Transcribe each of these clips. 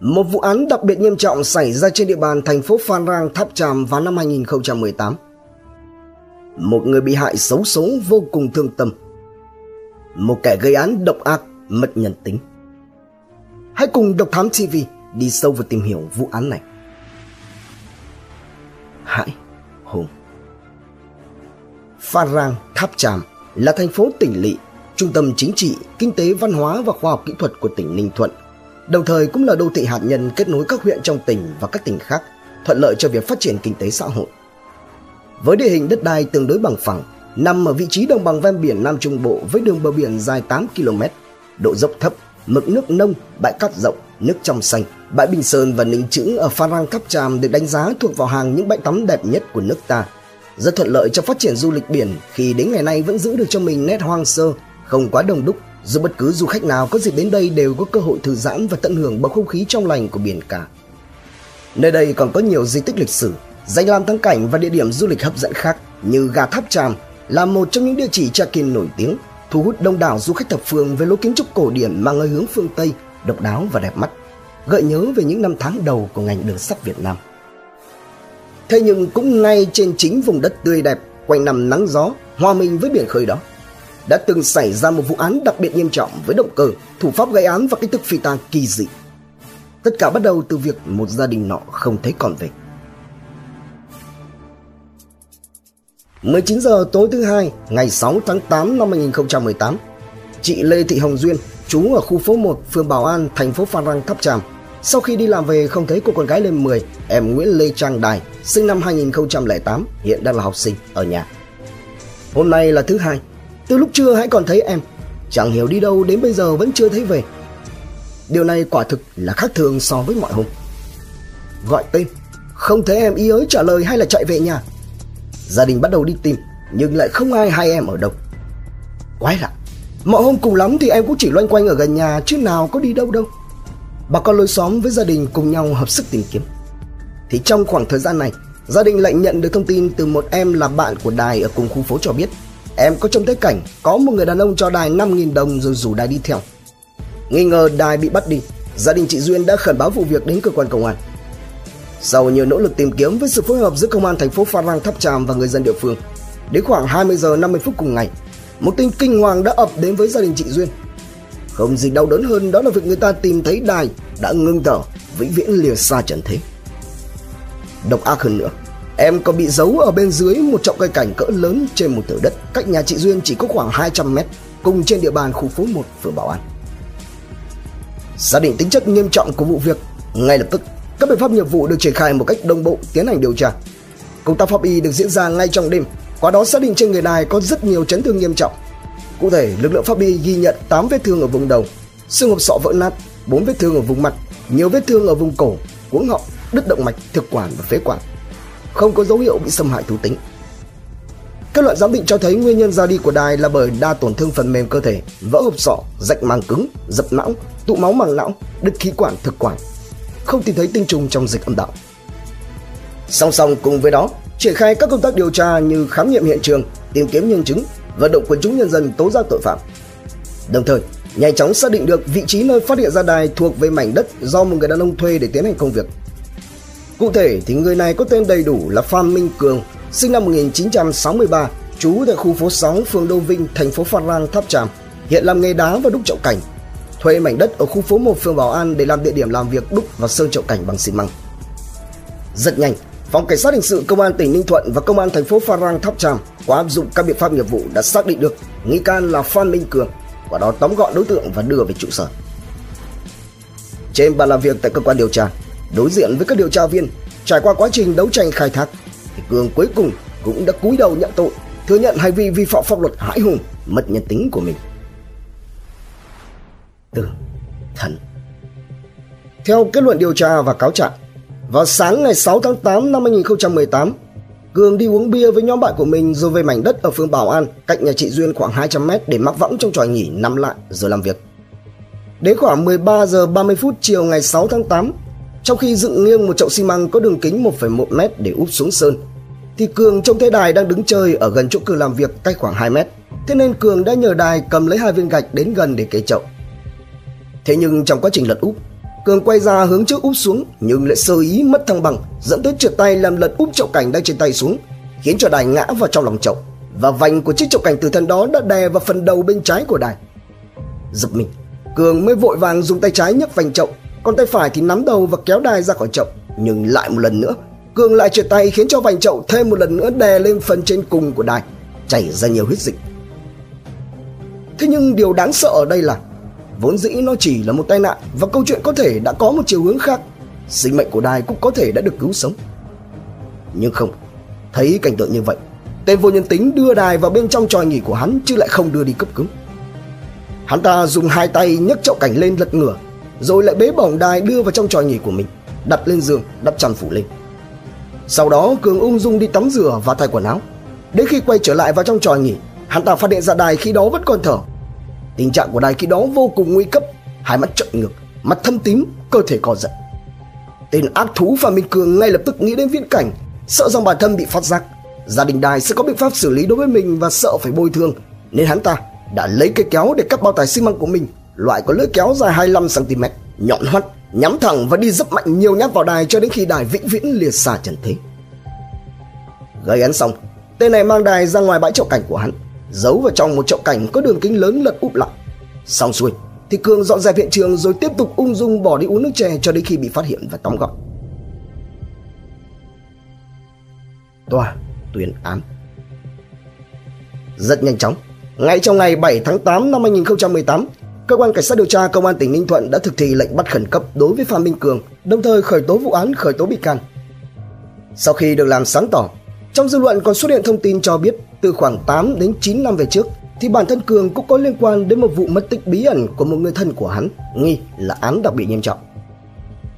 Một vụ án đặc biệt nghiêm trọng xảy ra trên địa bàn thành phố Phan Rang Tháp Tràm vào năm 2018. Một người bị hại xấu số vô cùng thương tâm. Một kẻ gây án độc ác, mất nhân tính. Hãy cùng Độc Thám TV đi sâu vào tìm hiểu vụ án này. Hải Hùng Phan Rang Tháp Tràm là thành phố tỉnh lỵ, trung tâm chính trị, kinh tế, văn hóa và khoa học kỹ thuật của tỉnh Ninh Thuận – đồng thời cũng là đô thị hạt nhân kết nối các huyện trong tỉnh và các tỉnh khác, thuận lợi cho việc phát triển kinh tế xã hội. Với địa hình đất đai tương đối bằng phẳng, nằm ở vị trí đồng bằng ven biển Nam Trung Bộ với đường bờ biển dài 8 km, độ dốc thấp, mực nước nông, bãi cát rộng, nước trong xanh, bãi Bình Sơn và Ninh Chữ ở Phan Rang Tháp Tràm được đánh giá thuộc vào hàng những bãi tắm đẹp nhất của nước ta. Rất thuận lợi cho phát triển du lịch biển khi đến ngày nay vẫn giữ được cho mình nét hoang sơ, không quá đông đúc dù bất cứ du khách nào có dịp đến đây đều có cơ hội thư giãn và tận hưởng bầu không khí trong lành của biển cả. Nơi đây còn có nhiều di tích lịch sử, danh lam thắng cảnh và địa điểm du lịch hấp dẫn khác như Gà Tháp Tràm là một trong những địa chỉ check-in nổi tiếng, thu hút đông đảo du khách thập phương với lối kiến trúc cổ điển mang hơi hướng phương Tây, độc đáo và đẹp mắt, gợi nhớ về những năm tháng đầu của ngành đường sắt Việt Nam. Thế nhưng cũng ngay trên chính vùng đất tươi đẹp, quanh nằm nắng gió, hòa mình với biển khơi đó, đã từng xảy ra một vụ án đặc biệt nghiêm trọng với động cơ, thủ pháp gây án và cách thức phi tang kỳ dị. Tất cả bắt đầu từ việc một gia đình nọ không thấy còn về. 19 giờ tối thứ hai, ngày 6 tháng 8 năm 2018, chị Lê Thị Hồng Duyên, trú ở khu phố 1, phường Bảo An, thành phố Phan Rang Tháp Tràm, sau khi đi làm về không thấy cô con gái lên 10, em Nguyễn Lê Trang Đài, sinh năm 2008, hiện đang là học sinh ở nhà. Hôm nay là thứ hai, từ lúc trưa hãy còn thấy em. Chẳng hiểu đi đâu đến bây giờ vẫn chưa thấy về. Điều này quả thực là khác thường so với mọi hôm. Gọi tên, Không thấy em ý ới trả lời hay là chạy về nhà. Gia đình bắt đầu đi tìm, Nhưng lại không ai hay em ở đâu. Quái lạ, Mọi hôm cùng lắm thì em cũng chỉ loanh quanh ở gần nhà Chứ nào có đi đâu đâu. Bà con lối xóm với gia đình cùng nhau hợp sức tìm kiếm. Thì trong khoảng thời gian này, Gia đình lại nhận được thông tin từ một em là bạn của Đài ở cùng khu phố cho biết. Em có trông thấy cảnh có một người đàn ông cho Đài 5.000 đồng rồi rủ Đài đi theo. Nghi ngờ Đài bị bắt đi, gia đình chị Duyên đã khẩn báo vụ việc đến cơ quan công an. Sau nhiều nỗ lực tìm kiếm với sự phối hợp giữa công an thành phố Phan Rang Tháp Tràm và người dân địa phương, đến khoảng 20 giờ 50 phút cùng ngày, một tin kinh hoàng đã ập đến với gia đình chị Duyên. Không gì đau đớn hơn đó là việc người ta tìm thấy Đài đã ngưng thở, vĩnh viễn lìa xa trần thế. Độc ác hơn nữa, Em còn bị giấu ở bên dưới một trọng cây cảnh cỡ lớn trên một thửa đất cách nhà chị Duyên chỉ có khoảng 200 mét, cùng trên địa bàn khu phố 1 phường Bảo An. Xác định tính chất nghiêm trọng của vụ việc, ngay lập tức các biện pháp nghiệp vụ được triển khai một cách đồng bộ tiến hành điều tra. Công tác pháp y được diễn ra ngay trong đêm, qua đó xác định trên người này có rất nhiều chấn thương nghiêm trọng. Cụ thể, lực lượng pháp y ghi nhận 8 vết thương ở vùng đầu, xương hộp sọ vỡ nát, 4 vết thương ở vùng mặt, nhiều vết thương ở vùng cổ, cuống họng, đứt động mạch, thực quản và phế quản không có dấu hiệu bị xâm hại thú tính. Kết luận giám định cho thấy nguyên nhân ra đi của đài là bởi đa tổn thương phần mềm cơ thể, vỡ hộp sọ, rạch màng cứng, dập não, tụ máu màng não, đứt khí quản thực quản. Không tìm thấy tinh trùng trong dịch âm đạo. Song song cùng với đó, triển khai các công tác điều tra như khám nghiệm hiện trường, tìm kiếm nhân chứng, vận động quần chúng nhân dân tố giác tội phạm. Đồng thời, nhanh chóng xác định được vị trí nơi phát hiện ra đài thuộc về mảnh đất do một người đàn ông thuê để tiến hành công việc Cụ thể thì người này có tên đầy đủ là Phan Minh Cường, sinh năm 1963, trú tại khu phố 6, phường Đô Vinh, thành phố Phan Rang, Tháp Tràm, hiện làm nghề đá và đúc trọng cảnh. Thuê mảnh đất ở khu phố 1 phường Bảo An để làm địa điểm làm việc đúc và sơn trọng cảnh bằng xi măng. Rất nhanh, Phòng Cảnh sát hình sự Công an tỉnh Ninh Thuận và Công an thành phố Phan Rang Tháp Tràm qua áp dụng các biện pháp nghiệp vụ đã xác định được nghi can là Phan Minh Cường và đó tóm gọn đối tượng và đưa về trụ sở. Trên bàn làm việc tại cơ quan điều tra, Đối diện với các điều tra viên, trải qua quá trình đấu tranh khai thác, thì Cường cuối cùng cũng đã cúi đầu nhận tội, thừa nhận hành vi vi phạm pháp luật hãi hùng, mất nhân tính của mình. Tử thần Theo kết luận điều tra và cáo trạng, vào sáng ngày 6 tháng 8 năm 2018, Cường đi uống bia với nhóm bạn của mình rồi về mảnh đất ở phường Bảo An, cạnh nhà chị Duyên khoảng 200 mét để mắc võng trong tròi nghỉ nằm lại rồi làm việc. Đến khoảng 13 giờ 30 phút chiều ngày 6 tháng 8, trong khi dựng nghiêng một chậu xi măng có đường kính 1,1 mét để úp xuống sơn, thì Cường trông thấy Đài đang đứng chơi ở gần chỗ Cường làm việc cách khoảng 2 mét. Thế nên Cường đã nhờ Đài cầm lấy hai viên gạch đến gần để kế chậu. Thế nhưng trong quá trình lật úp, Cường quay ra hướng trước úp xuống nhưng lại sơ ý mất thăng bằng, dẫn tới trượt tay làm lật úp chậu cảnh đang trên tay xuống, khiến cho đài ngã vào trong lòng chậu và vành của chiếc chậu cảnh từ thân đó đã đè vào phần đầu bên trái của đài. Giật mình, Cường mới vội vàng dùng tay trái nhấc vành chậu, còn tay phải thì nắm đầu và kéo đài ra khỏi chậu, nhưng lại một lần nữa, Cường lại trượt tay khiến cho vành chậu thêm một lần nữa đè lên phần trên cùng của đài, chảy ra nhiều huyết dịch. Thế nhưng điều đáng sợ ở đây là Vốn dĩ nó chỉ là một tai nạn và câu chuyện có thể đã có một chiều hướng khác. Sinh mệnh của đài cũng có thể đã được cứu sống. Nhưng không, thấy cảnh tượng như vậy, tên vô nhân tính đưa đài vào bên trong tròi nghỉ của hắn chứ lại không đưa đi cấp cứu. Hắn ta dùng hai tay nhấc chậu cảnh lên lật ngửa, rồi lại bế bỏng đài đưa vào trong tròi nghỉ của mình, đặt lên giường, đắp chăn phủ lên. Sau đó Cường ung dung đi tắm rửa và thay quần áo. Đến khi quay trở lại vào trong tròi nghỉ, hắn ta phát hiện ra đài khi đó vẫn còn thở Tình trạng của đài khi đó vô cùng nguy cấp, hai mắt trợn ngược, mặt thâm tím, cơ thể co giật. Tên ác thú Phạm Minh Cường ngay lập tức nghĩ đến viễn cảnh, sợ rằng bản thân bị phát giác, gia đình đài sẽ có biện pháp xử lý đối với mình và sợ phải bồi thường, nên hắn ta đã lấy cây kéo để cắt bao tải xi măng của mình, loại có lưỡi kéo dài 25 cm, nhọn hoắt, nhắm thẳng và đi rất mạnh nhiều nhát vào đài cho đến khi đài vĩnh viễn liệt xa trần thế. Gây án xong, tên này mang đài ra ngoài bãi chậu cảnh của hắn, giấu vào trong một chậu cảnh có đường kính lớn lật úp lại. Xong xuôi, thì Cường dọn dẹp hiện trường rồi tiếp tục ung dung bỏ đi uống nước chè cho đến khi bị phát hiện và tóm gọn. Tòa tuyên án Rất nhanh chóng, ngay trong ngày 7 tháng 8 năm 2018, cơ quan cảnh sát điều tra công an tỉnh Ninh Thuận đã thực thi lệnh bắt khẩn cấp đối với Phan Minh Cường, đồng thời khởi tố vụ án khởi tố bị can. Sau khi được làm sáng tỏ, trong dư luận còn xuất hiện thông tin cho biết từ khoảng 8 đến 9 năm về trước thì bản thân Cường cũng có liên quan đến một vụ mất tích bí ẩn của một người thân của hắn, nghi là án đặc biệt nghiêm trọng.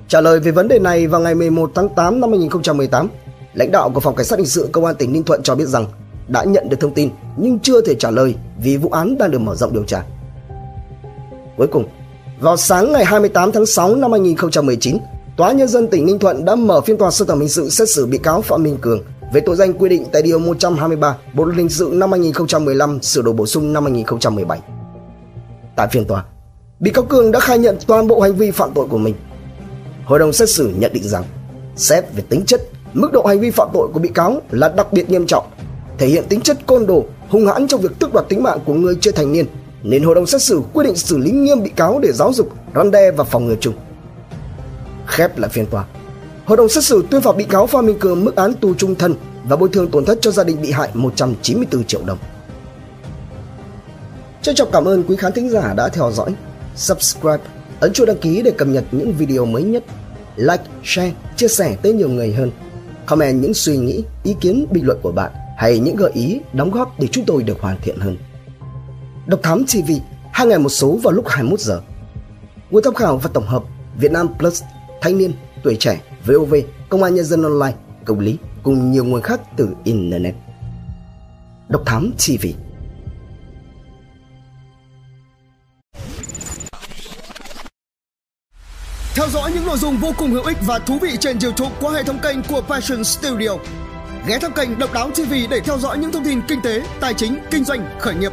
Trả lời về vấn đề này vào ngày 11 tháng 8 năm 2018, lãnh đạo của phòng cảnh sát hình sự công an tỉnh Ninh Thuận cho biết rằng đã nhận được thông tin nhưng chưa thể trả lời vì vụ án đang được mở rộng điều tra. Cuối cùng, vào sáng ngày 28 tháng 6 năm 2019, Tòa nhân dân tỉnh Ninh Thuận đã mở phiên tòa sơ thẩm hình sự xét xử bị cáo Phạm Minh Cường về tội danh quy định tại Điều 123 Bộ Luật Hình sự năm 2015 sửa đổi bổ sung năm 2017. Tại phiên tòa, bị cáo Cường đã khai nhận toàn bộ hành vi phạm tội của mình. Hội đồng xét xử nhận định rằng, xét về tính chất, mức độ hành vi phạm tội của bị cáo là đặc biệt nghiêm trọng, thể hiện tính chất côn đồ, hung hãn trong việc tước đoạt tính mạng của người chưa thành niên, nên hội đồng xét xử quyết định xử lý nghiêm bị cáo để giáo dục, răn đe và phòng ngừa chung. Khép lại phiên tòa, Hội đồng xét xử tuyên phạt bị cáo Phan Minh Cường mức án tù trung thân và bồi thường tổn thất cho gia đình bị hại 194 triệu đồng. Trân trọng cảm ơn quý khán thính giả đã theo dõi. Subscribe, ấn chuông đăng ký để cập nhật những video mới nhất. Like, share, chia sẻ tới nhiều người hơn. Comment những suy nghĩ, ý kiến, bình luận của bạn hay những gợi ý, đóng góp để chúng tôi được hoàn thiện hơn. Độc Thám TV, hai ngày một số vào lúc 21 giờ. Nguồn tham khảo và tổng hợp Việt Nam Plus, Thanh niên, Tuổi trẻ VOV, Công an Nhân dân Online, Công lý cùng nhiều nguồn khác từ Internet. Độc Thám TV Theo dõi những nội dung vô cùng hữu ích và thú vị trên YouTube qua hệ thống kênh của Passion Studio. Ghé thăm kênh Độc Đáo TV để theo dõi những thông tin kinh tế, tài chính, kinh doanh, khởi nghiệp.